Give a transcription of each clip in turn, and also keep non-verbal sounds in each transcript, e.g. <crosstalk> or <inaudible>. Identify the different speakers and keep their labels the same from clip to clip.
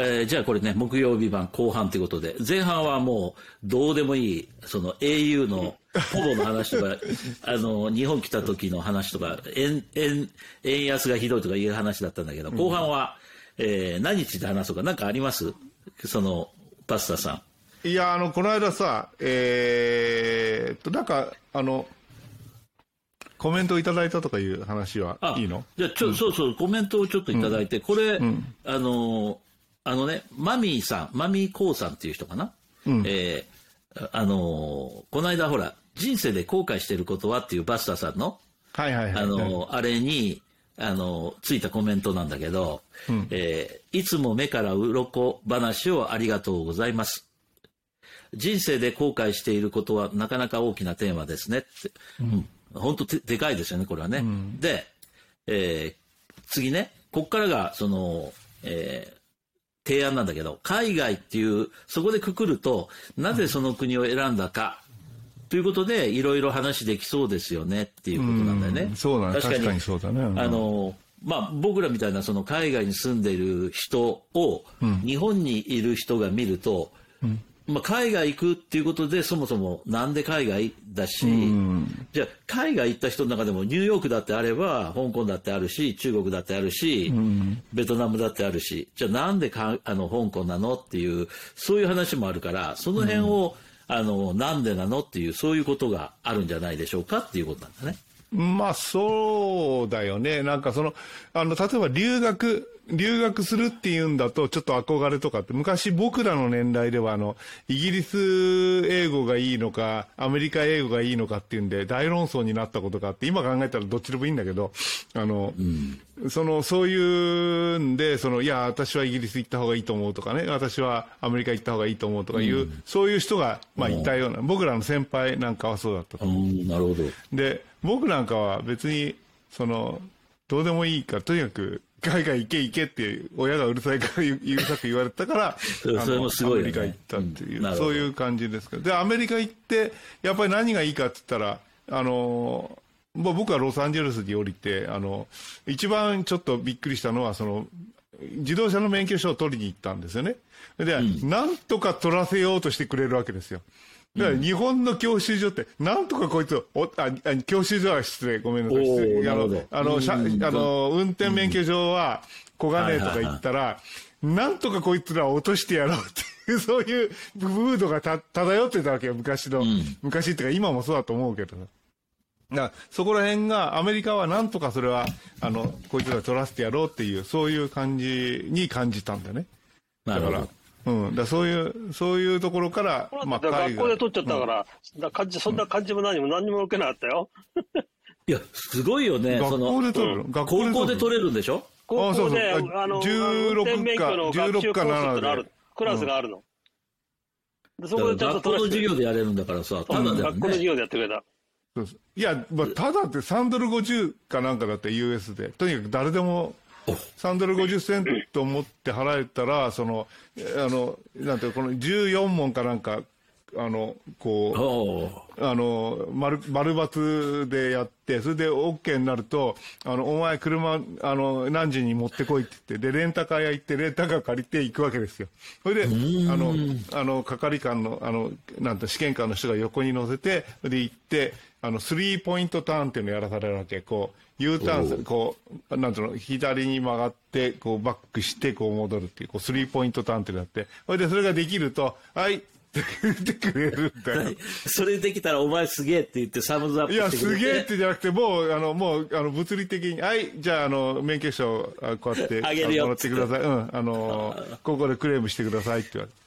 Speaker 1: えー、じゃあこれね、木曜日版後半ということで、前半はもうどうでもいい、その au のポボの話とか、<laughs> あの、日本来た時の話とか、円、円、円安がひどいとかいう話だったんだけど、後半は、えー、何日で話そうか、なんかあります？その、パスタさ
Speaker 2: ん。いや、あの、この間さ、えー、っと、なんか、あの、コメントをいただいたとかいう話はいいの？
Speaker 1: じゃあ、ちょ、うん、そうそう、コメントをちょっといただいて、これ、うん、あの、あのね、マミーさん、マミーコーさんっていう人かな？うん、えー、あの、この間ほら、人生で後悔してることはっていうバスターさんの、
Speaker 2: はいはいはい、
Speaker 1: あの、あれに、あの、ついたコメントなんだけど、うん、えー、いつも目から鱗話をありがとうございます。人生で後悔していることはなかなか大きなテーマですねって。うん、本当でかいですよね、これはね。うん、で、えー、次ね、こっからが、その、えー、提案なんだけど、海外っていう、そこでくくると、なぜその国を選んだか、ということで、いろいろ話できそうですよねっていうことなんだよね。
Speaker 2: うん、そうだね。確かにそうだね。
Speaker 1: あの、まあ、僕らみたいなその海外に住んでいる人を、日本にいる人が見ると、うんまあ、海外行くっていうことで、そもそもなんで海外だし、うん、じゃあ、海外行った人の中でもニューヨークだってあれば、香港だってあるし、中国だってあるし、うん、ベトナムだってあるし、じゃあなんでかあの香港なのっていう、そういう話もあるから、その辺を、うん、あの、なんでなのっていう、そういうことがあるんじゃないでしょうかっていうことなんだね。
Speaker 2: まあ、そうだよね。なんかその、あの、例えば留学、留学するっていうんだと、ちょっと憧れとかって、昔僕らの年代では、あの、イギリス英語がいいのか、アメリカ英語がいいのかっていうんで、大論争になったことがあって、今考えたらどっちでもいいんだけど、あの、うん、その、そういうんで、その、いや、私はイギリス行った方がいいと思うとかね、私はアメリカ行った方がいいと思うとかいう、うん、そういう人が、まあ、いたような、僕らの先輩なんかはそうだったと思う。
Speaker 1: なるほど。
Speaker 2: で、僕なんかは別に、その、どうでもいいから、とにかく、海外行け行けって親がうるさいから <laughs> うるさく言われたから
Speaker 1: それもすごい、
Speaker 2: ね、アメリカ行ったっていう、うん、そういう感じですけど。でアメリカ行ってやっぱり何がいいかって言ったらあのまあ、僕はロサンゼルスに降りてあの一番ちょっとびっくりしたのはその自動車の免許証を取りに行ったんですよね。で、うん、なんとか取らせようとしてくれるわけですよだから日本の教習所って、なんとかこいつおあ、教習所は失礼、ごめんなさい。あの、あの、あの、運転免許証は小金とか言ったら、なんとかこいつら落としてやろうっていう、<laughs> そういうムードがた漂ってたわけよ、昔の。うん、昔っていうか今もそうだと思うけど。だそこら辺が、アメリカはなんとかそれは、あの、こいつら取らせてやろうっていう、そういう感じに感じたんだね。だから、うん、だそういう、そういうところから、
Speaker 3: まあ、学校で取っちゃったから、うん、だ感じそんな感じも何も何も受けなかったよ。
Speaker 1: いや、すごいよね。
Speaker 2: 学校で取る、
Speaker 1: うん、学校で取れるんでしょ？
Speaker 3: 高校で、
Speaker 2: ああの、16か、16か7
Speaker 3: で。クラスがあるの。
Speaker 1: うん、そこでちゃんと学校の授業でやれるんだからさ、
Speaker 3: ただで、ね、学校の授業でやってくれた。
Speaker 2: そうですいや、まあ、ただって3ドル50かなんかだって US で。とにかく誰でも3ドル50セント持って払えたら、その、あの、なんていうこの14問かなんか、あの、こう、あの、丸、丸抜でやって、それで OK になると、あの、お前車、あの、何時に持ってこいって言って、で、レンタカー屋行って、レンタカー借りて行くわけですよ。それで、あの、あの、係官の、あの、なんて、試験官の人が横に乗せて、で行って、あの、スリーポイントターンっていうのをやらされるわけ。こう、U ターンする、こう、なんていうの、左に曲がって、こう、バックして、こう戻るっていう、こう、スリーポイントターンってなって、それでそれができると、はい、言ってくれるんだよ。
Speaker 1: それできたらお前すげえって言ってサムズアップ
Speaker 2: いや、すげえってじゃなくて、もう、あの、もう、あの、物理的に、はい、じゃあ、あの、免許証、こうやって、
Speaker 1: あげるよ
Speaker 2: もらってください。うん、あの、<laughs> ここでクレームしてくださいって言われて。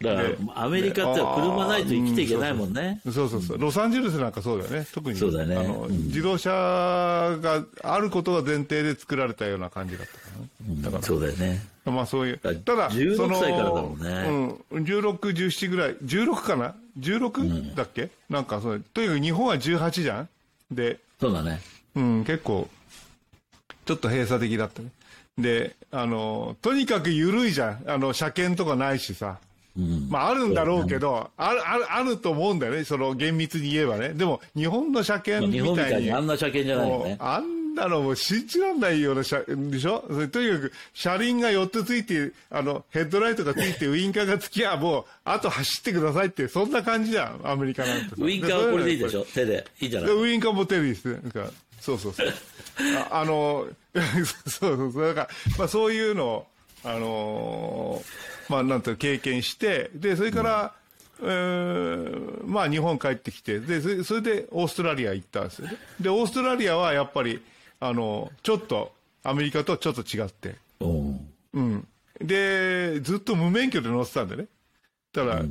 Speaker 1: だから、アメリカって車ないと生きていけないもんね。
Speaker 2: そうそうそう。ロサンゼルスなんかそうだよね。特に。
Speaker 1: そうだね。あの、
Speaker 2: 自動車があることが前提で作られたような感じだったか
Speaker 1: な。だから。そうだよね。
Speaker 2: まあそういう。ただ、
Speaker 1: 16歳からだもんね。
Speaker 2: うん。16、17ぐらい。16かな ?16、だっけ？なんかそう。とにかく日本は18じゃん？で。
Speaker 1: そうだね。
Speaker 2: うん、結構、ちょっと閉鎖的だったね。で、あの、とにかく緩いじゃん。あの、車検とかないしさ。まああるんだろうけど、ある、ある、あると思うんだよね。その厳密に言えばね。でも日本の車検みたいに。いに
Speaker 1: あんな車検じゃないよね。
Speaker 2: あんなのもう信じらんないような車でしょ？それとにかく車輪が4つついて、あの、ヘッドライトがついて、ウインカーがつきゃ、もう、あと走ってくださいって、そんな感じじゃん、アメリカなんて。
Speaker 1: ウインカーはこれでいいでしょ？手で。いいじゃない？
Speaker 2: ウインカーも手でいいですね。なんかそうそうそう。ああの、<laughs> そうそうそう。だから、まあそういうのを、あのー、まあなんて経験して、で、それから、うん、えー、まあ日本帰ってきて、で、それでオーストラリア行ったんですよね。で、オーストラリアはやっぱり、あの、ちょっと、アメリカとちょっと違って、うん。で、ずっと無免許で乗ってたんでね。たら、う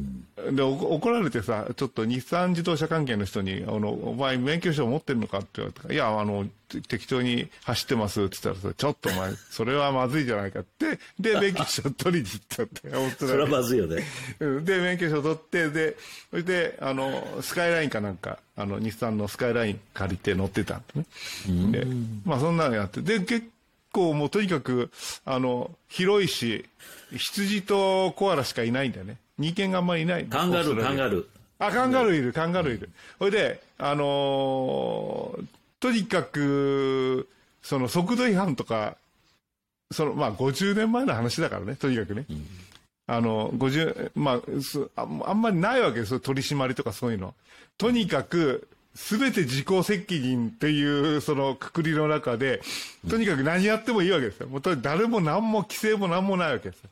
Speaker 2: ん、で怒られてさ、ちょっと日産自動車関係の人に、あのお前、免許証持ってるのかって言われて、いや、あの適当に走ってますって言ったらちょっとお前、それはまずいじゃないかって、で、<laughs> 免許証取りに行ったって、
Speaker 1: それはまずいよね。
Speaker 2: で、免許証取って、で、それで、あの、スカイラインかなんか、あの、日産のスカイライン借りて乗ってたんね。で、まあ、そんなのやって、で、結構もうとにかく、あの、広いし、羊とコアラしかいないんだよね。人間があんまりいない。
Speaker 1: カンガルー、カンガルー。
Speaker 2: あ、カンガルーいる、カンガルーいる。それで、あのー、とにかく、その速度違反とか、その、まあ、50年前の話だからね、とにかくね。うん、あの、50、まあ、あんまりないわけですよ、取り締まりとかそういうの。とにかく、すべて自己責任っていう、そのくくりの中で、とにかく何やってもいいわけですよ。もう誰も何も規制も何もないわけですよ。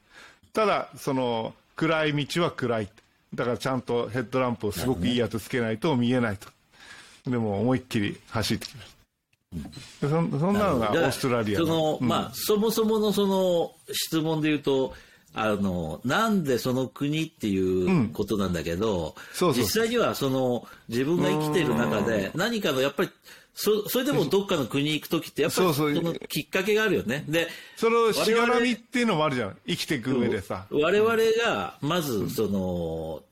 Speaker 2: ただ、その、暗い道は暗い。だからちゃんとヘッドランプをすごくいいやつつけないと見えないと。でも思いっきり走ってきました。そそんなのがオーストラリア
Speaker 1: その、うん、まあ、そもそものその質問で言うと、あの、なんでその国っていうことなんだけど、うん、実際にはその自分が生きている中で何かのやっぱりそそれでもどっかの国行く時ってやっぱりそのきっかけがあるよね。で、
Speaker 2: そのしがらみっていうのもあるじゃん。生きていく上でさ。
Speaker 1: 我々がまずその、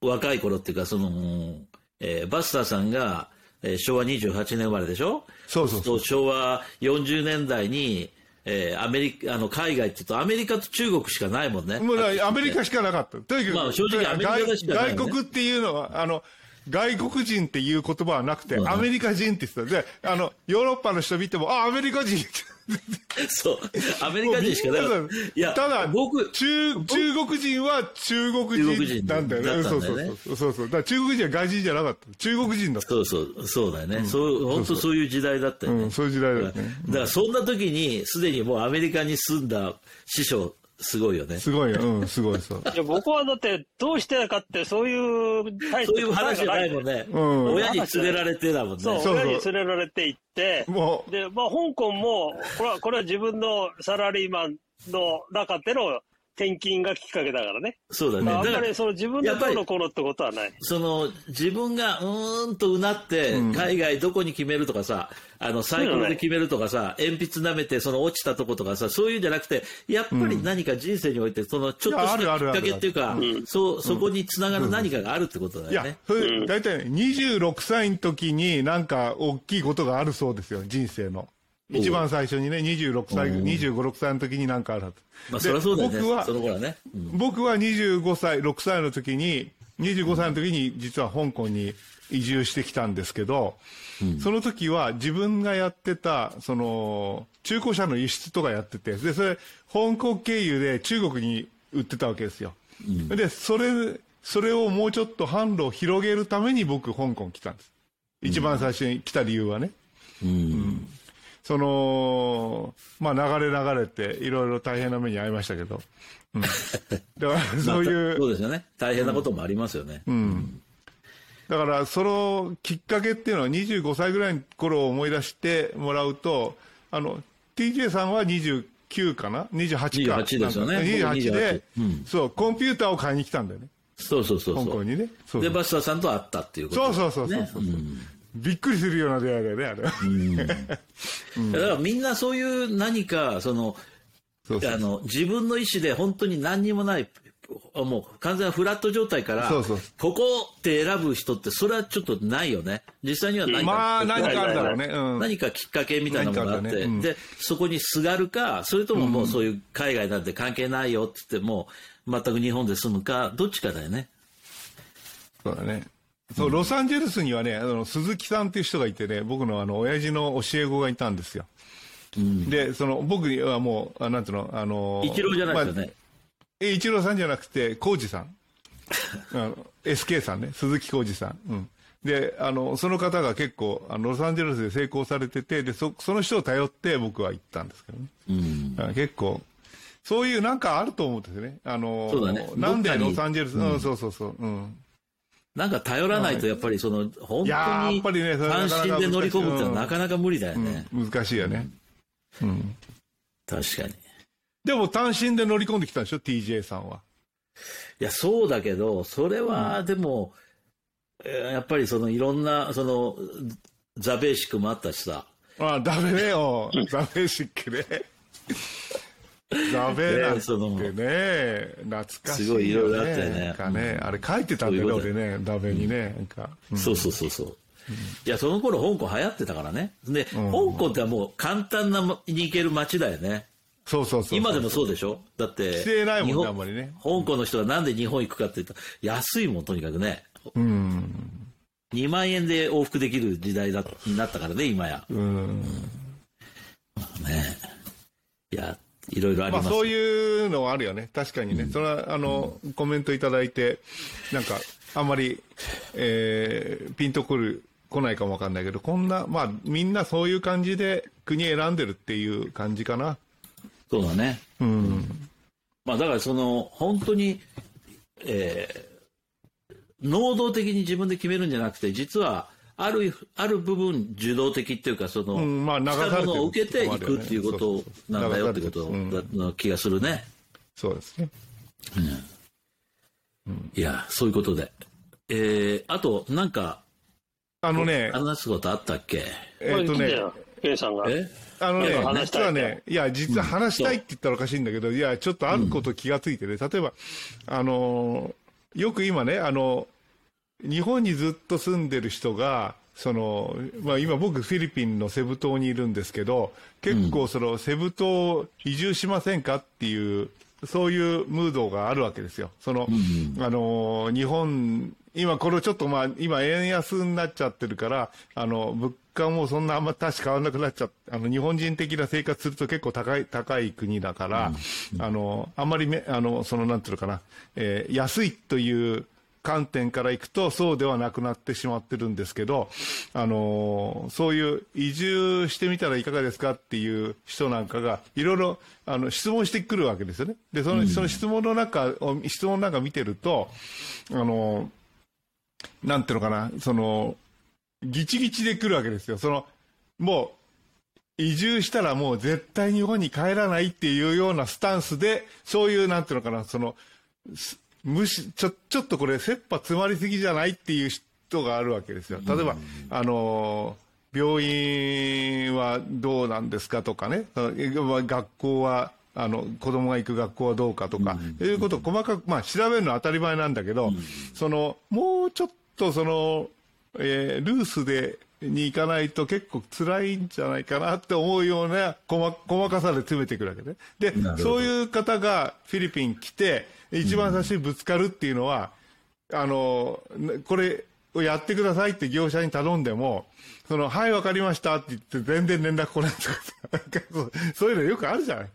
Speaker 1: 若い頃っていうかその、えー、バスターさんが、えー、昭和28年生まれでしょ？
Speaker 2: そうそうそう。
Speaker 1: 昭和40年代に、えー、アメリカ、あの、海外って言うと、アメリカと中国しかないもんね。
Speaker 2: もうアメリカしかなかった。とにかく、
Speaker 1: まあ、正直アメリカしかない、
Speaker 2: ね、外国っていうのは、あの、外国人っていう言葉はなくて、アメリカ人って言ってた。で、あの、ヨーロッパの人見ても、あ、アメリカ人 <laughs>
Speaker 1: そう。アメリカ人しかない。
Speaker 2: いや、ただ、僕、中、中国人は中国人なんだよね。そうそうそう。そうそう。だから中国人は外人じゃなかった。中国人だった。
Speaker 1: そうそう。そうだよね。そう、本当そういう時代だったよね。
Speaker 2: そういう時代だった
Speaker 1: ね。だから、そんな時に、すでにもうアメリカに住んだ師匠、すごいよね。
Speaker 2: すごいよ。うん、すごいそう。
Speaker 3: いや、僕はだって、どうしてかって、そういう
Speaker 1: そういう話じゃないもんね。うん。親に連れられてだもんね。
Speaker 3: そう、親に連れられて行って、もう。で、まあ、香港も、これは、これは自分のサラリーマンの中での転勤がきっかけだからね。
Speaker 1: そうだね。
Speaker 3: あんまりその自分の頃の頃ってことはない。
Speaker 1: その自分がうーんとうなって、海外どこに決めるとかさ、あのサイクルで決めるとかさ、鉛筆舐めてその落ちたとことかさ、そういうんじゃなくて、やっぱり何か人生において、そのちょっとしたきっかけっていうか、そう、そこにつながる何かがあるってことだよね。
Speaker 2: いや、それ大体26歳の時になんか大きいことがあるそうですよ、人生の。一番最初にね、26歳、25、6歳の時になんかあるはず。
Speaker 1: まあ、そりゃそうだよね。
Speaker 2: 僕は、その頃はね、うん、僕は25歳、6歳の時に、25歳の時に実は香港に移住してきたんですけど、うん、その時は自分がやってた、その、中古車の輸出とかやってて、で、それ、香港経由で中国に売ってたわけですよ。うん、で、それ、それをもうちょっと販路を広げるために僕、香港来たんです。一番最初に来た理由はね。うんその、まあ流れ流れて、いろいろ大変な目に遭いましたけど。うん、<laughs> だからそういう、
Speaker 1: そうですよね。大変なこともありますよね。
Speaker 2: うん。うん、だから、そのきっかけっていうのは25歳ぐらいの頃を思い出してもらうと、あの、TJ さんは29かな ?28 か。
Speaker 1: 28ですよね。
Speaker 2: 28で、うん、そう、コンピューターを買いに来たんだよね。
Speaker 1: そうそうそう
Speaker 2: 香港にね。
Speaker 1: で、バスターさんと会ったっていうこと、
Speaker 2: ね、そうそうそうそうそう。うんびっくりするような出会いだよね、あれ。は。<laughs>
Speaker 1: うん、だからみんなそういう何か、その、そうそうあの、自分の意思で本当に何にもない、もう完全なフラット状態から、そうそう。ここって選ぶ人って、それはちょっとないよね。実際には何か、
Speaker 2: まあ、何かあるだろうね、
Speaker 1: うん、何かきっかけみたいなものがあって、ね。うん、で、そこにすがるか、それとももうそういう海外なんて関係ないよって言っても、全く日本で住むか、どっちかだよね。
Speaker 2: そうだね。そう、ロサンゼルスにはね、あの、鈴木さんっていう人がいてね、僕のあの、親父の教え子がいたんですよ。うん、で、その、僕にはもう、あなんていうの、あの、
Speaker 1: 一郎じゃないですよね。
Speaker 2: まあ、一郎さんじゃなくて、浩二さん。あの SK さんね、鈴木浩二さん。うん。で、あの、その方が結構、あの、ロサンゼルスで成功されてて、で、そ、その人を頼って僕は行ったんですけどね。うん。結構、そういうなんかあると思うんですよね。あの、
Speaker 1: そうだね。
Speaker 2: なんでロサンゼルス、うん、うん、そうそうそう。うん。
Speaker 1: なんか頼らないと、やっぱりその、本当に、やっぱりね、単身で乗り込むってのはなかなか無理だよね。
Speaker 2: うん、難しいよね。うん。
Speaker 1: 確かに。
Speaker 2: でも単身で乗り込んできたんでしょ ?TJ さんは。
Speaker 1: いや、そうだけど、それは、でも、うん、やっぱりそのいろんな、その、ザ・ベーシックもあったしさ。
Speaker 2: ああ、ダメねよ。ザ・ベーシックね。ザベなんてね、懐かしい、ね。
Speaker 1: すごいいろいろあったよね。
Speaker 2: かね、あれ書いてたんだよね、俺ね、ダベにね。なんか、
Speaker 1: そうそうそうそう。いや、その頃香港流行ってたからね。で、香港ってもう簡単なに行ける街だよね。
Speaker 2: そうそうそう
Speaker 1: 今でもそうでしょ？だって、
Speaker 2: 規ないもんね、あんまりね。
Speaker 1: 香港の人がなんで日本行くかって言ったら、安いもん、とにかくね。うん。2万円で往復できる時代だになったからね、今や。うん。ねいや、いろいろあります、
Speaker 2: まあ、そういうのはあるよね。確かにね。うん、それは、あの、うん、コメントいただいて、なんか、あんまり、えー、ピンとくる、来ないかもわかんないけど、こんな、まあ、みんなそういう感じで国選んでるっていう感じかな。
Speaker 1: そうだね。うん。まあ、だからその、本当に、えー、能動的に自分で決めるんじゃなくて、実は、ある、ある部分受動的っていうか、その、うん、まあ、流されてを受けていくっていうことなんだよってことの気がするね。
Speaker 2: そうですね。
Speaker 1: うん。いや、そういうことで。えー、あと、なんか、
Speaker 2: あのね、
Speaker 1: 話すことあったっけ？
Speaker 3: えっとね、A さんが。
Speaker 2: え？あのね、実はね、いや、実は話したいって言ったらおかしいんだけど、いや、ちょっとあること気がついてね、例えば、あの、よく今ね、あの、日本にずっと住んでる人が、そのまあ、今、僕、フィリピンのセブ島にいるんですけど、結構、そのセブ島移住しませんかっていう、そういうムードがあるわけですよ。その、うん、あの日本、今、これちょっと、まあ、今、円安になっちゃってるから、あの物価もそんなあんま確か変わらなくなっちゃって、あの日本人的な生活すると結構高い高い国だから、うん、あのあんまりめあのそのなんていうのかな、えー、安いという観点からいくとそうではなくなってしまってるんですけど、あのそういう移住してみたらいかがですかっていう人なんかがいろいろあの質問してくるわけですよね。でその,、その質問の中を質問なんか見てるとあのなんていうのかなそのギチギチで来るわけですよ。そのもう移住したらもう絶対日本に帰らないっていうようなスタンスでそういうなんていうのかなそのむし、ちょ、ちょっとこれ、切羽詰まりすぎじゃないっていう人があるわけですよ。例えば、あの、病院はどうなんですかとかね、学校は、あの、子供が行く学校はどうかとか、うん、いうことを細かく、まあ、調べるのは当たり前なんだけど、うん、その、もうちょっとその、えー、ルースで、に行かないと結構辛いんじゃないかなって思うような細細かさで詰めてくるわけね。で、そういう方がフィリピン来て、一番最初にぶつかるっていうのは、うん、あの、これをやってくださいって業者に頼んでも、その、はい、わかりましたって言って全然連絡来ないとかそういうのよくあるじゃない。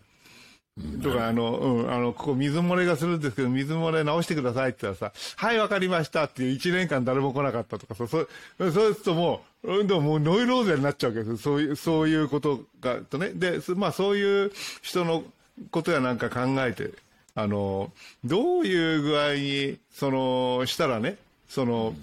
Speaker 2: とか、あの、うん、あの、ここ水漏れがするんですけど、水漏れ直してくださいって言ったらさ、はい、わかりましたっていう1年間誰も来なかったとか、そう、そう、そうするともう、うん、でももうノイローゼになっちゃうわけです。そういう、そういうことが、とね。で、まあそういう人のことやなんか考えて、あの、どういう具合に、その、したらね、その、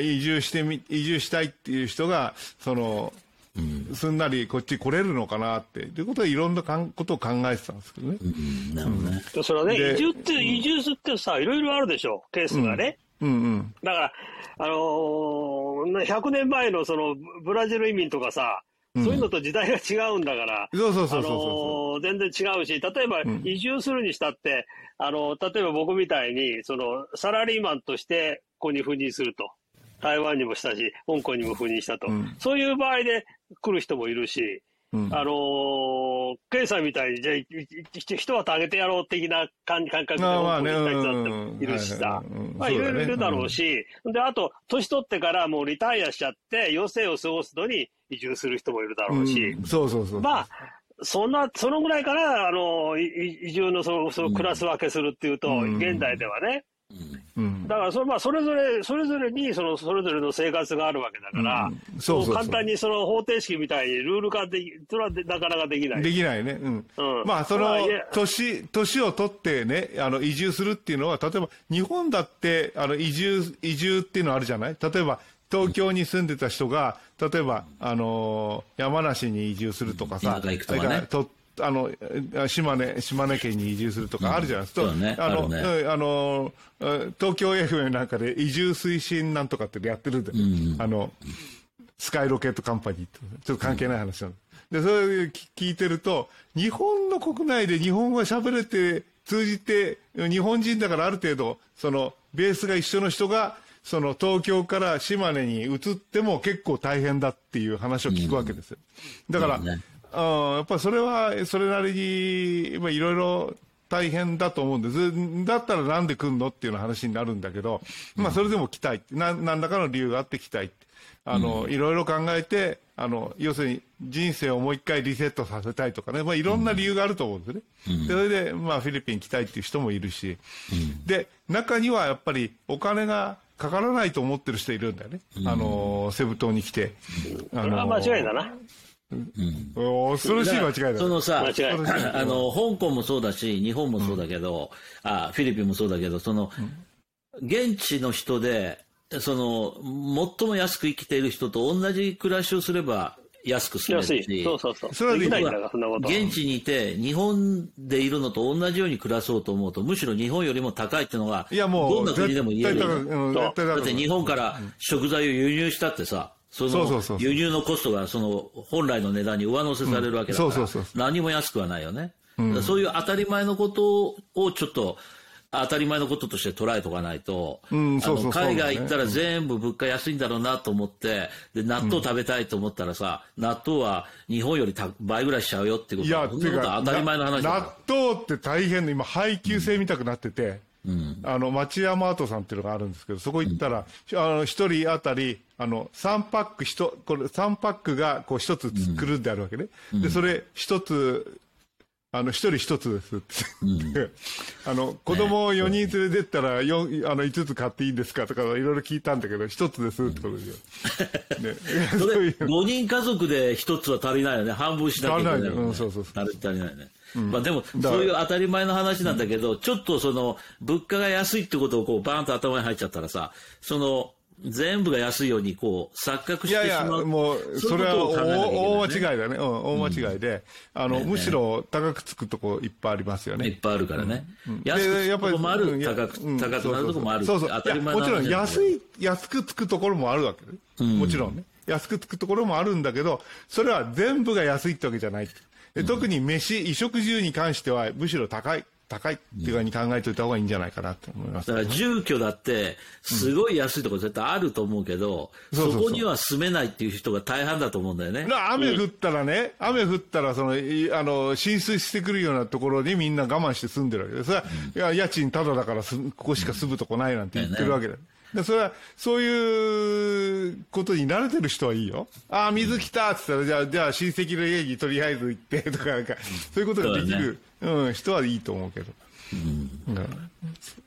Speaker 2: 移住してみ、移住したいっていう人が、その、うん、すんなりこっち来れるのかなって、ということはいろんなかんことを考えてたんですけどね。うん、なるほどね。
Speaker 3: それはね、移住って、移住すってさ、いろいろあるでしょ、ケースがね。うんうん、だから、あのー、100年前のそのブラジル移民とかさ、そういうのと時代が違うんだから、
Speaker 2: そうそうそうそ
Speaker 3: う全然違うし、例えば移住するにしたって、うん、あの、例えば僕みたいに、その、サラリーマンとしてここに赴任すると。台湾にもしたし、香港にも赴任したと。うん、そういう場合で来る人もいるし、うん、あのー、ケイさんみたいに、じゃあ、一旗あげてやろう的な感覚で、まあね、いるしさ、まあ、いろいろいるだろうし、うん、で、あと、年取ってからもうリタイアしちゃって、余生を過ごすのに移住する人もいるだろうし、
Speaker 2: うん、そうそうそう。
Speaker 3: まあ、そんな、そのぐらいから、あの、移住のその、そのクラス分けするっていうと、現代ではね、うん、だからそれ、まあ、それぞれ、それぞれにその、それぞれの生活があるわけだから、うん、そうそう簡単にその方程式みたいにルール化でき、それはなかなかできない。
Speaker 2: できないね。うん。うん、まあ、その、年、年を取ってね、あの、移住するっていうのは、例えば、日本だって、あの、移住、移住っていうのあるじゃない？例えば、東京に住んでた人が、例えば、あのー、山梨に移住するとかさ、
Speaker 1: それから
Speaker 2: とあの島根島根県に移住するとかあるじゃないですか、うんね、あの、ね、あの東京 FM なんかで移住推進なんとかってやってるんで、うん、あのスカイロケットカンパニーって。ちょっと関係ない話なんで、それ聞いてると日本の国内で日本語が喋れて通じて日本人だからある程度そのベースが一緒の人がその東京から島根に移っても結構大変だっていう話を聞くわけですよ。だから、ね、やっぱりそれはそれなりにいろいろ大変だと思うんです。だったらなんで来んのっていうの話になるんだけど、まあそれでも来たい。な何らかの理由があって来たい。あの、いろいろ考えて、あの、要するに人生をもう一回リセットさせたいとかね、まあいろんな理由があると思うんですね。うん、でそれで、まあフィリピン来たいっていう人もいるし、うん、で、中にはやっぱりお金がかからないと思ってる人いるんだよね。うん、あの、セブ島に来て。
Speaker 3: あのー、間違いだな。
Speaker 2: うん、恐ろしい間違いだ
Speaker 1: そのさ、あの、香港もそうだし、日本もそうだけど、うん、あフィリピンもそうだけど、その、現地の人で、その、最も安く生きている人と同じ暮らしをすれば安く住めるし、
Speaker 3: そうそうそう。それはできないんだそんなこと。
Speaker 1: 現地にいて、日本でいるのと同じように暮らそうと思うと、むしろ日本よりも高いっていうのが、いやもう、どんな国でも言える。だって日本から食材を輸入したってさ、その輸入のコストがその本来の値段に上乗せされるわけだから、何も安くはないよね。うん、そういう当たり前のことをちょっと当たり前のこととして捉えとかないと、海外行ったら全部物価安いんだろうなと思って、で、納豆食べたいと思ったらさ、納豆は日本より倍ぐらいしちゃうよってこといや、当たり前の話
Speaker 2: 納豆って大変今配給制見たくなってて、うん、あの町山アートさんっていうのがあるんですけどそこ行ったら、うん、あの1人当たりあの3パックこれ3パックがこう1つ作るんであるわけね、うん、でそれ1つあの、一人一つですって、うん、あの、子供を4人連れてったら、四あの、5つ買っていいんですかとか、いろいろ聞いたんだけど、一つですってことですよ。
Speaker 1: ね、それ、5人家族で一つは足りないよね。半分しなきゃいけない、ね。うん、そうそうそう。足りないね。うん、まあでも、そういう当たり前の話なんだけど、ちょっとその、物価が安いってことをこう、バーンと頭に入っちゃったらさ、その、全部が安いようにこう錯覚してしまういやいや
Speaker 2: もうそれは大間違いだね、うん、大間違いで、あの、むしろ高くつくとこいっぱいありますよね。
Speaker 1: いっぱいあるからね、安くつくとこもある。高く高くなるとこもある。
Speaker 2: そうそう当たり前もちろん安い安くつくところもあるわけね、もちろんね。安くつくところもあるんだけどそれは全部が安いってわけじゃない特に飯衣食住に関してはむしろ高い高いっていうふうに考えておいた方がいいんじゃないかなと思います、
Speaker 1: ね、だから住居だってすごい安いところ絶対あると思うけど、うん、そこには住めないっていう人が大半だと思うんだよね。
Speaker 2: 雨降ったらね、うん、雨降ったらそのあの浸水してくるようなところにみんな我慢して住んでるわけです。うん、いや家賃ただだからここしか住むとこないなんて言ってるわけだ。うんでそれは、そういうことに慣れてる人はいいよ。ああ、水来たっつったら、じゃあ、じゃあ親戚の家にとりあえず行ってとか、なんか、そういうことができる、うね、うん、人はいいと思うけど。うん、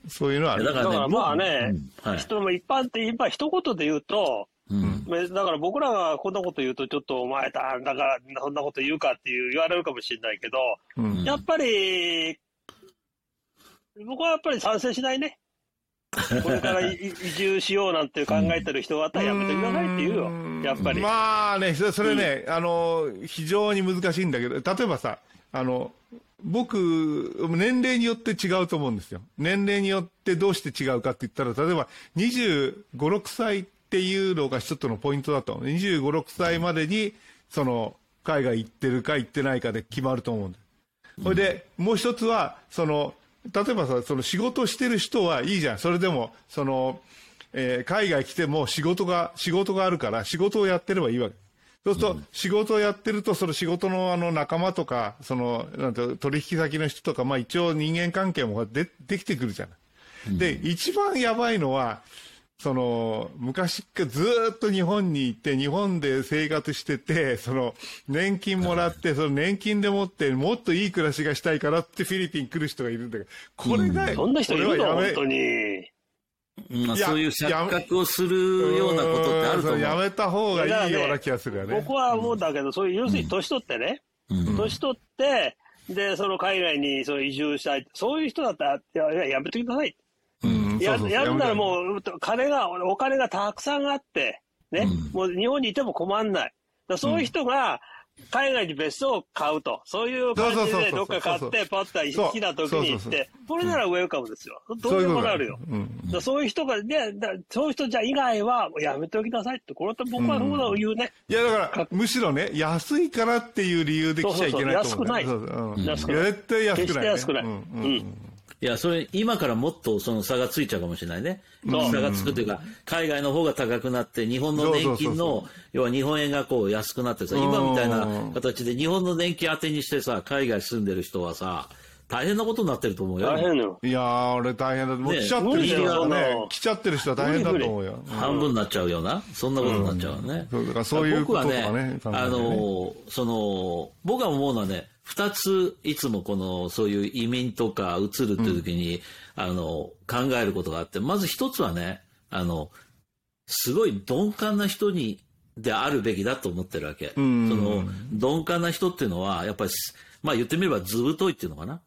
Speaker 2: そういうのはある。
Speaker 3: だから、ね、まあね、うんはい、人も一般って、ぱ一言で言うと、うん、だから僕らがこんなこと言うと、ちょっとお前だ、だからそんなこと言うかっていう言われるかもしれないけど、うん、やっぱり、僕はやっぱり賛成しないね。<laughs> これから移住しようなんて考えてる人は、やめてくださいって言うよ、やっぱり。
Speaker 2: まあね、それね、うん、あの、非常に難しいんだけど、例えばさ、あの、僕、年齢によって違うと思うんですよ。年齢によってどうして違うかって言ったら、例えば25、6歳っていうのが一つのポイントだと思う。25、6歳までに、その、海外行ってるか行ってないかで決まると思うんです。それで、もう一つは、その、例えばさ、その仕事してる人はいいじゃん。それでも、その、えー、海外来ても仕事が、仕事があるから仕事をやってればいいわけ。そうすると、仕事をやってると、その仕事のあの仲間とか、その、なんて取引先の人とか、まあ一応人間関係もでできてくるじゃない。で、一番やばいのは、その、昔からずっと日本に行って、日本で生活してて、その、年金もらって、その年金でもって、もっといい暮らしがしたいからってフィリピン来る人がいるんだけど、これが、うん、
Speaker 3: そんな人いるの？本当に。
Speaker 1: まあ、そういう錯覚をするようなことってあると思う。
Speaker 2: やめた方がいいような気がするよね。
Speaker 3: 僕は思うんだけど、そういう、要するに年取ってね、うん、年取って、で、その海外にその移住したい。そういう人だったら、いや、やめてください。ややるならもう、金が、お金がたくさんあって、ね、うん、もう日本にいても困んない。そういう人が、海外に別荘を買うと、そういう感じでどっか買って、パッと好きな時に行って、これならウェルカムですよ。どうでもなるよ。そういう人が、で、そういう人じゃ以外はやめておきなさいって、これって僕はそうだ言うね。
Speaker 2: いや、だから、むしろね、安いからっていう理由で来ちゃいけないと思う。安くない。安くない。絶対安くない。決して安くない。うん
Speaker 1: いや、それ、今からもっとその差がついちゃうかもしれないね。差がつくというか、海外の方が高くなって、日本の年金の、要は日本円がこう安くなってさ、今みたいな形で日本の年金当てにしてさ、海外住んでる人はさ、大変なことになってると思うよ。
Speaker 3: 大変よ。
Speaker 2: いやー、俺大変だ。もう来ちゃってる人はね、来ちゃってる人は大変だと思うよ。
Speaker 1: 半分になっちゃうような、そんなことになっちゃうよね。
Speaker 2: そうだからそういうこととかね。
Speaker 1: あの、その、僕が思うのはね、二ついつもこのそういう移民とか移るっていう時に、うん、あの考えることがあってまず一つはねあのすごい鈍感な人にであるべきだと思ってるわけ、その鈍感な人っていうのはやっぱりまあ言ってみれば図太いっていうのかな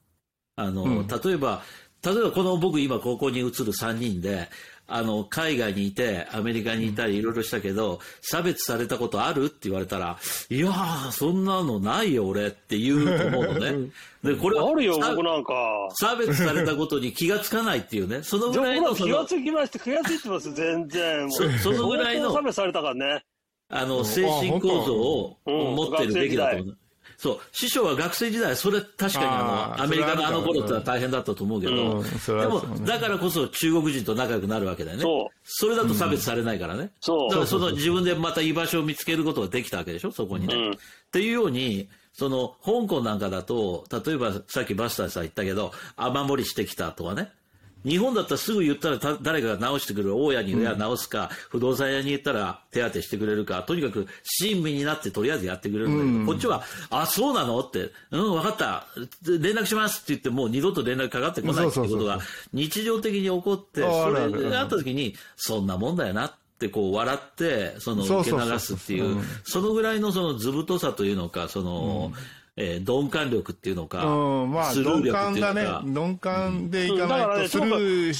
Speaker 1: あの、うん、例えば例えばこの僕今高校に移る3人であの、海外にいて、アメリカにいたりいろいろしたけど、差別されたことあるって言われたら、いやー、そんなのないよ、俺って言うと思うのね。
Speaker 3: で、これあるよ、僕なんか。
Speaker 1: 差別されたことに気がつかないっていうね。そのぐらいの
Speaker 3: 気がつきまして、気がついてます、全然。
Speaker 1: そそのぐらいの。
Speaker 3: 差別されたからね。
Speaker 1: あの、精神構造を持ってるべきだと思う。そう、師匠は学生時代、それ確かにあの、アメリカのあの頃ってのは大変だったと思うけど、うん、でも、だからこそ中国人と仲良くなるわけだよね。そう。それだと差別されないからね。そう。だからその自分でまた居場所を見つけることができたわけでしょ、そこにね。うん、っていうように、その、香港なんかだと、例えばさっきバスターさん言ったけど、雨漏りしてきたとかね。日本だったらすぐ言ったら誰かが直してくれる。大家に直すか、不動産屋に言ったら手当てしてくれるか、とにかく親身になってとりあえずやってくれるんだけど、こっちは、あ、そうなの？って、うん、わかった。連絡しますって言ってもう二度と連絡かかってこないってことが日常的に起こって、それがあった時に、そんなもんだよなってこう笑って、その受け流すっていう、そのぐらいのその図太さというのか、その、うんえー、鈍感力っていうのか、うん、まあ、鈍感がね、
Speaker 2: 鈍感でいかないとスルー、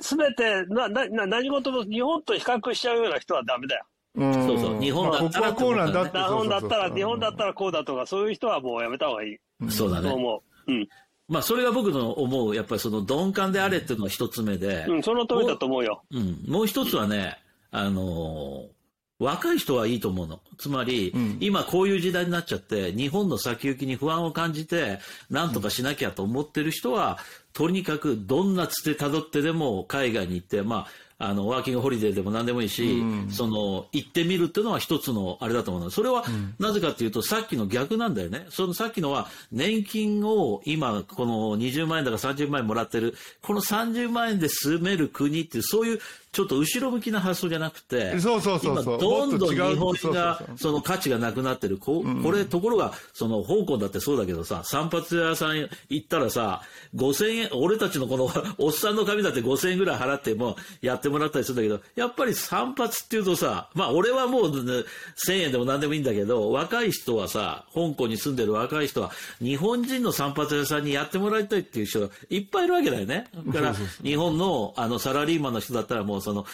Speaker 3: すべ、うん、てなな、何事も日本と比較しちゃうような人はダメだよ。
Speaker 1: うん、そうそう、日本だったら、
Speaker 2: まあ、こうなんだって。
Speaker 3: 日本だったら、日本だったらこうだとか、そういう人はもうやめた方がいい。
Speaker 1: そうだね。思う。うん。まあ、それが僕の思う、やっぱりその鈍感であれっていうのが一つ目で。
Speaker 3: うん、その通りだと思うよ。
Speaker 1: うん。もう一つはね、あのー若い人はいいと思うの。つまり、うん、今こういう時代になっちゃって、日本の先行きに不安を感じて、なんとかしなきゃと思ってる人は、とにかくどんなつて辿ってでも海外に行って、まあ、あの、ワーキングホリデーでも何でもいいし、うん、その、行ってみるっていうのは一つのあれだと思うの。それは、なぜかっていうと、さっきの逆なんだよね。そのさっきのは、年金を今、この20万円だか30万円もらってる、この30万円で住める国っていう、そういうちょっと後ろ向きな発想じゃなくて、
Speaker 2: そうそうそう
Speaker 1: そう今どんどん日本がその価値がなくなってる。ここれ、ところが、その香港だってそうだけどさ、散髪屋さん行ったらさ、5000円、俺たちのこの <laughs> おっさんの髪だって5000円ぐらい払ってもやってもらったりするんだけど、やっぱり散髪っていうとさ、まあ俺はもう、ね、1000円でも何でもいいんだけど、若い人はさ、香港に住んでる若い人は、日本人の散髪屋さんにやってもらいたいっていう人いっぱいいるわけだよね。だから、日本のあのサラリーマンの人だったらもうその、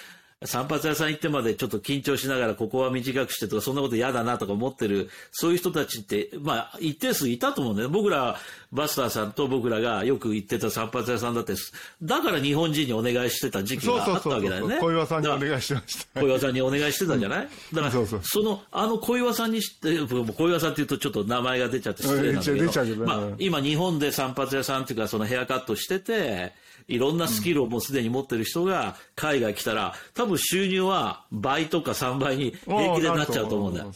Speaker 1: 散髪屋さん行ってまでちょっと緊張しながらここは短くしてとかそんなこと嫌だなとか思ってるそういう人たちってまあ一定数いたと思うんだよ僕らバスターさんと僕らがよく行ってた散髪屋さんだってだから日本人にお願いしてた時期があったわけだよね。
Speaker 2: 小岩さんにお願いしてました
Speaker 1: 小岩さんにお願いしてたんじゃない、だからそのあの小岩さんにして小岩さんっていうとちょっと名前が出ちゃって失礼なんだけど、<laughs> まあ、今日本で散髪屋さんっていうかそのヘアカットしてていろんなスキルをもうすでに持ってる人が海外来たら、多分収入は倍とか3倍に平気でなっちゃうと思うんだよ。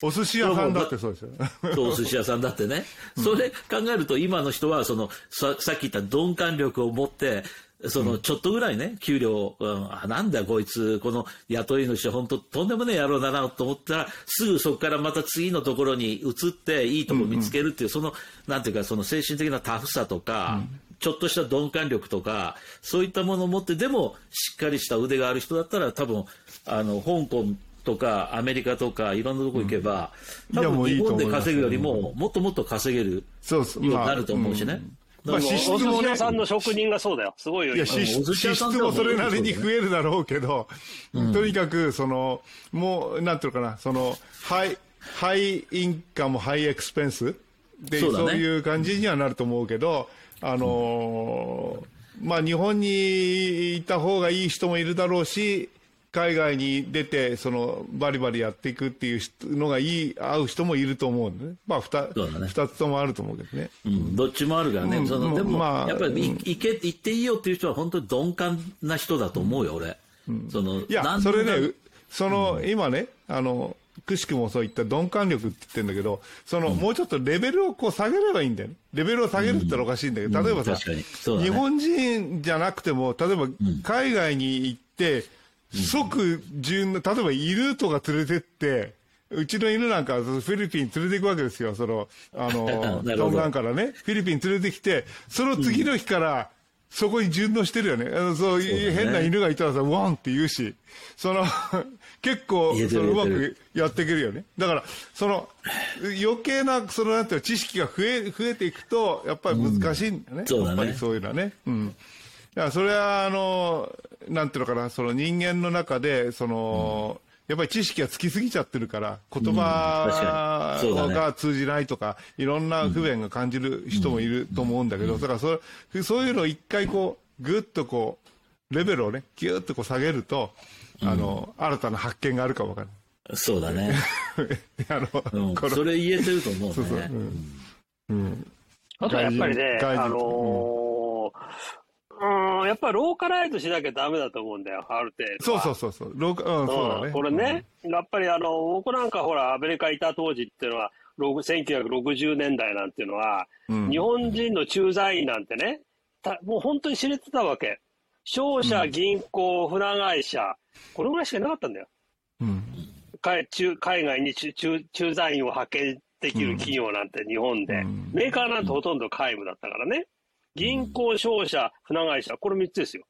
Speaker 2: お寿司屋さんだってそうですよ。
Speaker 1: そう、お寿司屋さんだってね。それ考えると今の人は、その、ささっき言った鈍感力を持って、その、ちょっとぐらいね、給料、うん、あ、なんだこいつ、この雇い主、本当とんでもねえ野郎だなと思ったら、すぐそこからまた次のところに移って、いいとこ見つけるっていう、その、なんていうか、その精神的なタフさとか、ちょっとした鈍感力とか、そういったものを持って、でも、しっかりした腕がある人だったら、多分、あの、香港とかアメリカとかいろんなとこ行けば、多分日本で稼ぐよりも、もっともっと稼げるようになると思うしね。
Speaker 3: まあ、支出もね。さんの職人がそうだよ。すごいよ。いや、支
Speaker 2: 出もそれなりに増えるだろうけど、うん、とにかく、その、もう、なんていうのかな、その、 high, high income, high expense で、そう、ね,、いう感じにはなると思うけど、あのー、まあ、日本にいた方がいい人もいるだろうし、海外に出てそのバリバリやっていくっていうのがいい合う人もいると思うんでね、まあ 2, ね。2つともあると思うけどね、
Speaker 1: うん、どっちもあるからね、うん、そのでも、まあ、やっぱり行け行っていいよっていう人は本当に鈍感な人だと思うよ、俺。
Speaker 2: うん、そのいやそれねその、今ねあのくしくもそういった鈍感力って言ってるんだけど、その、もうちょっとレベルをこう下げればいいんだよね。レベルを下げるって言ったらおかしいんだけど、例えばさ、ね、日本人じゃなくても、例えば海外に行って、即順の、例えば犬とか連れてって、うちの犬なんかフィリピン連れていくわけですよ。その、あの、<laughs> 東岸からね、フィリピン連れてきて、その次の日から、そこに順応してるよね。あのそういう変な犬がいたらさ、ワンって言うし、その、結構、そのうまくやっていけるよね。だから、その、余計な、その、なんていう知識が増え、増えていくと、やっぱり難しいんだよね。うん、そうだね。やっぱりそういうのはね。うん。だからそれは、あの、なんていうのかな、その人間の中で、その、やっぱり知識がつきすぎちゃってるから、言葉が通じないとか、いろんな不便が感じる人もいると思うんだけど、だからそれ、そういうのを一回こう、ぐっとこう、レベルをね、ぎゅっとこう下げると、あの、新たな発見があるかもわかる。
Speaker 1: そうだね。<laughs> あの、うん、それ言えてると思うね。そうそう。うん。
Speaker 3: うん、あとはやっぱりね、あのーうん、やっぱりローカライズしなきゃダメだと思うんだよ、ある程
Speaker 2: 度。そうそうそう。ローカ、うん、そうだね。
Speaker 3: これね、うん、やっぱりあの、僕なんかほら、アメリカいた当時っていうのは、1960年代なんていうのは、うん、日本人の駐在員なんてね、もう本当に知れてたわけ。商社、銀行、船会社、これぐらいしかなかったんだよ。うん、海海外に駐駐在員を派遣できる企業なんて日本で、メーカーなんてほとんど皆無だったからね。銀行、商社、船会社、これ3つですよ。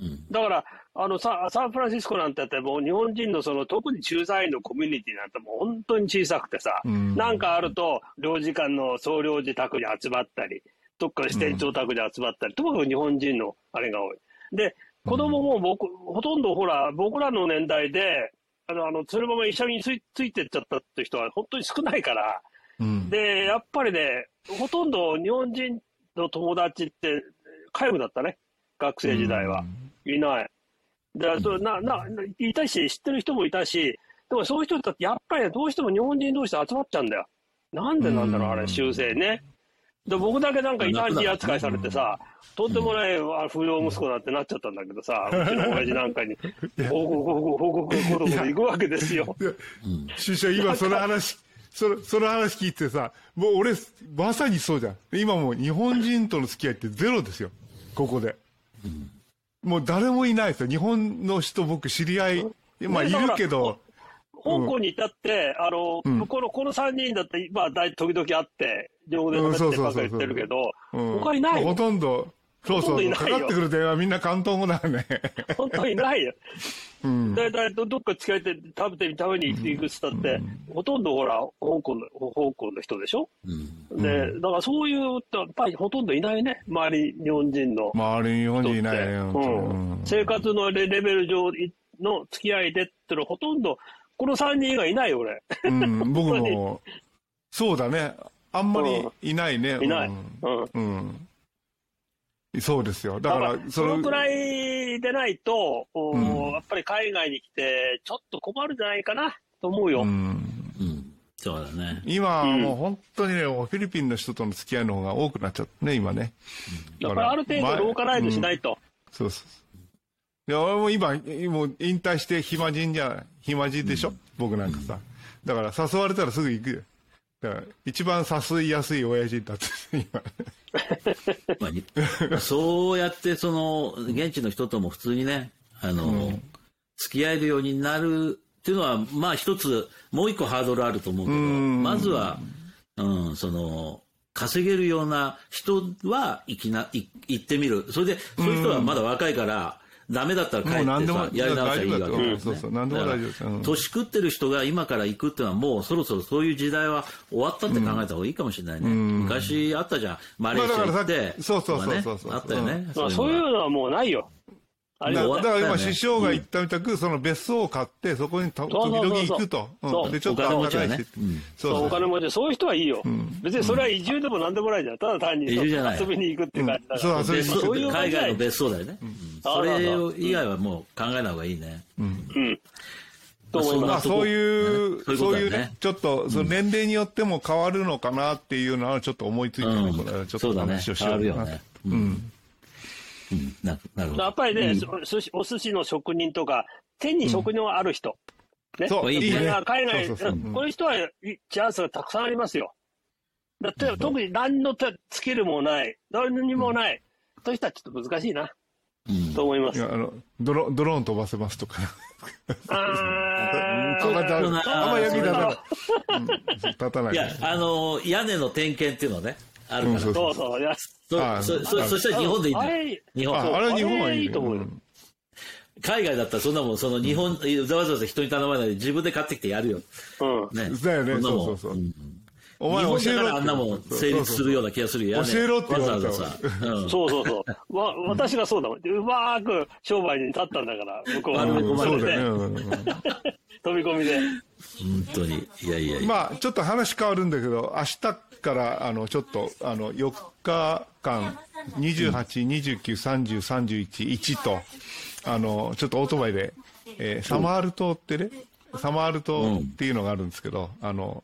Speaker 3: うん、だから、あのサ、サンフランシスコなんてやってもう日本人のその特に駐在員のコミュニティなんてもう本当に小さくてさ、うん、なんかあると領事館の総領事宅に集まったり、どっか支店長宅に集まったり、ともかく日本人のあれが多い。で、子供も僕、ほとんどほら、僕らの年代で、あの、あの、そのまま医者についついてっちゃったって人は本当に少ないから、うん、で、やっぱりね、ほとんど日本人の友達って皆無だったね。学生時代は。いない。だそな、な、いたし、知ってる人もいたし、でもそういう人ってやっぱりどうしても日本人同士で集まっちゃうんだよ。なんでなんだろう、あれ、修正ね。で僕だけなんか異端児扱いされてさ、とんでもない不良息子なんてなっちゃったんだけどさ、<laughs> うちの親父なんかに、報告、報告、報告、報告で行くわけですよ。
Speaker 2: 師匠、今 <laughs> その話、その、その話聞いてさ、もう俺、まさにそうじゃん。今もう日本人との付き合いってゼロですよ。ここで。うん、もう誰もいないですよ。日本の人僕知り合い、まあいるけど。
Speaker 3: 香港に至って、あの、うん、この、この3人だって、まあ、時々会って、両方で喋ってばっか言ってるけど、他いない
Speaker 2: ほとんど、そうそう、かかってくる電話みんな関東語だね。
Speaker 3: 本当にないよ。<laughs> うん、だいたいどっか近いて食べてみために行くっつったって、うん、ほとんどほら、香港の、香港の人でしょ、うん、で、だからそういう、やっぱりほとんどいないね。周り日本人の。
Speaker 2: 周り日本人いないね。う
Speaker 3: ん、生活のレベル上の付き合いでってのほとんど、この3人以外いないよ、俺。
Speaker 2: うん、僕も、そうだね。あんまりいないね。
Speaker 3: いない。うん。
Speaker 2: そうですよ。だから、
Speaker 3: そのくらいでないと、うん、やっぱり海外に来て、ちょっと困るんじゃないかなと思うよ。うん。
Speaker 1: うん、そうだね。
Speaker 2: 今、もう本当にね、フィリピンの人との付き合いの方が多くなっちゃってね、今ね。
Speaker 3: だからある程度ローカライズしないと。
Speaker 2: そうそういや、俺も今、もう引退して暇人じゃ、暇人でしょ、僕なんかさ。だから誘われたらすぐ行くよ。だから一番誘いやすい親父だって今
Speaker 1: まあ、そうやってその現地の人とも普通にねあの、うん、付き合えるようになるっていうのはまあ一つもう一個ハードルあると思うけどまずは、うん、その稼げるような人は行きな行ってみる。それでそういう人はまだ若いから、ダメだったら帰ってさ、やり直したらいいわけです、そうそう、何でも大丈夫です。年食ってる人が今から行くっていうのはもうそろそろそういう時代は終わったって考えた方がいいかもしれないね。昔あったじゃん。マレーシア行って、
Speaker 2: そうそうそうそう。
Speaker 1: あったよね。
Speaker 3: そういうのはもうないよ。
Speaker 2: だから今、師匠が言ったみたく、その別荘を買って、そこに時々行くと。で、ちょっと
Speaker 1: お
Speaker 3: 金持ちそう、お金持ち、そういう人はいいよ。別にそれは移住でもなんでもないじゃん。ただ単に遊びに行くっていう感じだから。
Speaker 1: そういう海外の別荘だよね。それ以外はもう考えない方がいいね。うん。
Speaker 2: まあ、そういう、そういうね、ちょっと、その年齢によっても変わるのかなっていうのは、ちょっと思いついたので、ちょっと話をしようかな。うん。
Speaker 3: うん、ななるほど。やっぱりね、うん、お寿司の職人とか、手に職人はある人。
Speaker 2: ね、そう、いいね。
Speaker 3: 海外、そうそうこういう人はチャンスがたくさんありますよ。だって特に何のスキルもない、何にもない、そういう人はちょっと難しいな。うん、と思います。
Speaker 2: あのドロドローン飛ばせますとか。
Speaker 3: あ <laughs> あ、
Speaker 2: あんま役に立たない。立たない。い
Speaker 1: や、あの、屋根の点検っていうのね、あるから。
Speaker 3: そうそう。
Speaker 1: そそそそしたら日本でいいんだよ。日本。
Speaker 2: あれ日本はい
Speaker 3: いと思うよ。
Speaker 1: 海外だったらそんなもん、その日本、ざわざわ人に頼まないで自分で買ってきてやるよ。
Speaker 2: うん。ね。だよね、そうそうそう。
Speaker 1: お前教えろ。あんなもん成立するような気がするよ。
Speaker 2: 教えろって言われた
Speaker 3: さ。そうそうそう。わ、私がそうだもん。うまく商売に立ったんだから、向こうは。
Speaker 2: そうだよ
Speaker 3: ね。<laughs> 飛び込みで。
Speaker 1: 本当に。いやいや
Speaker 2: まあ、ちょっと話変わるんだけど、明日からあのちょっとあの4日間28、29、30、31、1とあのちょっとオートバイで、えー、サマール島ってね、サマール島っていうのがあるんですけど、あの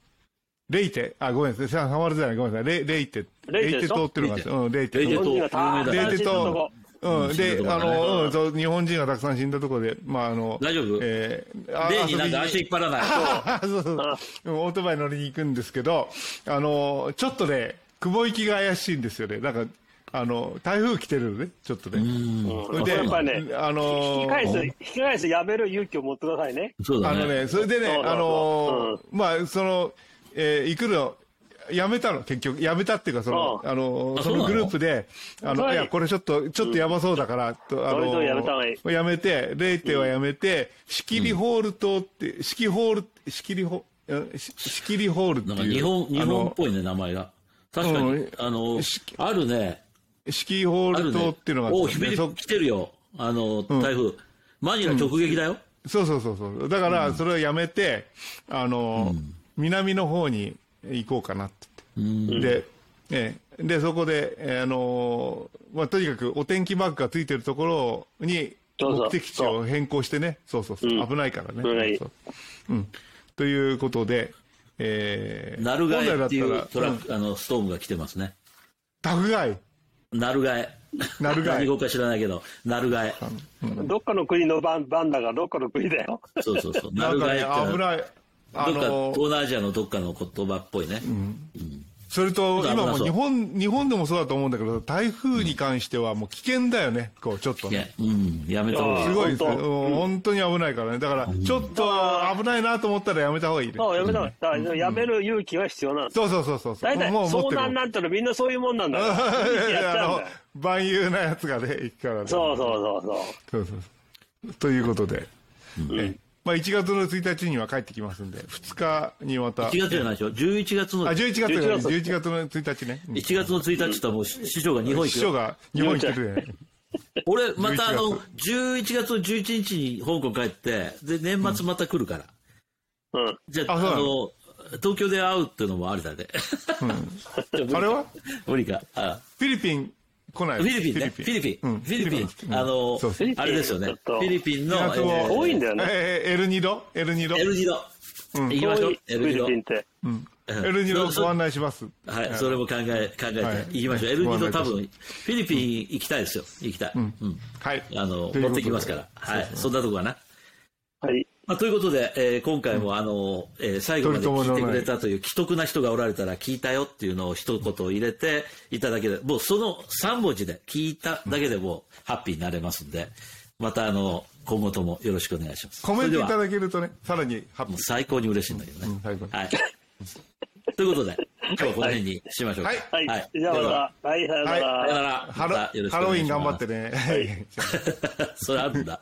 Speaker 2: レイテ、あ、ごめんなさい、サマールじゃない、ごめんなさい、レレイテ、レイテ島っていうのがあるんですよ。うん、レイテ島。レイテ島。うん、で、あの、うん、そう、日本人がたくさん死んだところで、まあ、あの、
Speaker 1: 大丈夫？えー、例になんか足引っ張らない。<laughs>
Speaker 2: そうそうそう。オートバイ乗りに行くんですけど、あの、ちょっとね、雲行きが怪しいんですよね。なんか、あの、台風来てるのね、ちょっとね。
Speaker 3: うん。で、やっぱね、あの引き返す、引き返すやめる勇気を持ってくださいね。
Speaker 1: そうだ
Speaker 2: ね。あのね、それでね、あの、まあ、その、えー、行くの、やめたの、結局。やめたっていうか、その、あの、そのグループで、あの、いや、これちょっと、ちょっとやばそうだから、と、あの、やめて、レイテはやめて、仕切りホール島って、仕切りホール、仕切りホ、仕切りホールっていう。なんか
Speaker 1: 日本、日本っぽいね、名前が。確かに、あの、あるね。
Speaker 2: 四季ホール島っていうのが
Speaker 1: お、ひべり来てるよ。あの、台風。マニラ直撃だよ。
Speaker 2: そうそうそうそう。だから、それをやめて、あの、南の方に、行こうかなって。で、えで、そこで、えー、あのー、まあ、とにかくお天気マークがついてるところに、目的地を変更してね、そうそうそう、うん、危ないからね。そうそううん。ということで、え
Speaker 1: ー、ナルガエっていうトラック、うん、あの、ストームが来てますね。
Speaker 2: タフガイ
Speaker 1: ナルガエ。
Speaker 2: ナルガエ。
Speaker 1: 何語か知らないけど、ナルガエ。
Speaker 3: どっかの国のバンバンダがどっかの国だよ。
Speaker 1: そうそうそう。ナルガエって。
Speaker 2: 危ない。
Speaker 1: どっか、東南アジアのどっかの言葉っぽいね。うん
Speaker 2: うんそれと、今も日本、日本でもそうだと思うんだけど、台風に関してはもう危険だよね、こう、ちょっとね。
Speaker 1: うん、やめた方がいい。
Speaker 2: すごいですね。本当に危ないからね。だから、ちょっと危ないなと思ったらやめた方がいいね。
Speaker 3: そう、やめた方がいい。やめる勇気は必要なんです。
Speaker 2: そうそうそうそう。
Speaker 3: 大体、遭難なんてのみんなそういうもんなんだから。<laughs>
Speaker 2: 万有なやつがね、行くからね。
Speaker 3: そうそうそうそう。
Speaker 2: そうそうということで。うんまあ、1月の1日には帰ってきますんで、2日にまた。
Speaker 1: 1月じゃないでしょ ?11 月の。
Speaker 2: あ、11月、11月の1日ね。
Speaker 1: 1月の1日ともう師匠が日本行く。
Speaker 2: 師匠が日本行ってるね。<laughs>
Speaker 1: 俺、またあの、11月の11日に香港帰って、で、年末また来るから。
Speaker 3: うん。
Speaker 1: じゃあ、あの、東京で会うっていうのもありだね。
Speaker 2: うん。<laughs> あれは？
Speaker 1: 無理か。あ
Speaker 2: フィリピン来ない。
Speaker 1: フィリピンね。フィリピン。フィリピン。あの、あれですよね。フィリピンの。
Speaker 3: 多いんだよね。
Speaker 2: エルニド？エルニド？
Speaker 1: エルニド。行きましょう。エルニド。
Speaker 2: エルニドご案内します。
Speaker 1: はい、それも考え、考えて行きましょう。エルニド多分、フィリピン行きたいですよ。行きたい。
Speaker 2: はい。
Speaker 1: あの、持ってきますから。はい。そんなとこかな。
Speaker 3: はい。
Speaker 1: まあ、ということで、えー、今回もあの、えー、最後まで聞いてくれたという既得な人がおられたら聞いたよっていうのを一言入れていただけで、もうその3文字で聞いただけでもハッピーになれますんで、またあの、今後ともよろしくお願いします。
Speaker 2: コメントいただけるとね、さらに
Speaker 1: ハッピー。最高に嬉しいんだけどね。うん、最高はい。ということで、今日はこの辺にしましょうか。
Speaker 3: はい。はい。じゃあまた。はい、さよなら。
Speaker 1: さよなら。
Speaker 2: ハロウィン頑張ってね。はい。<laughs>
Speaker 1: それあるんだ。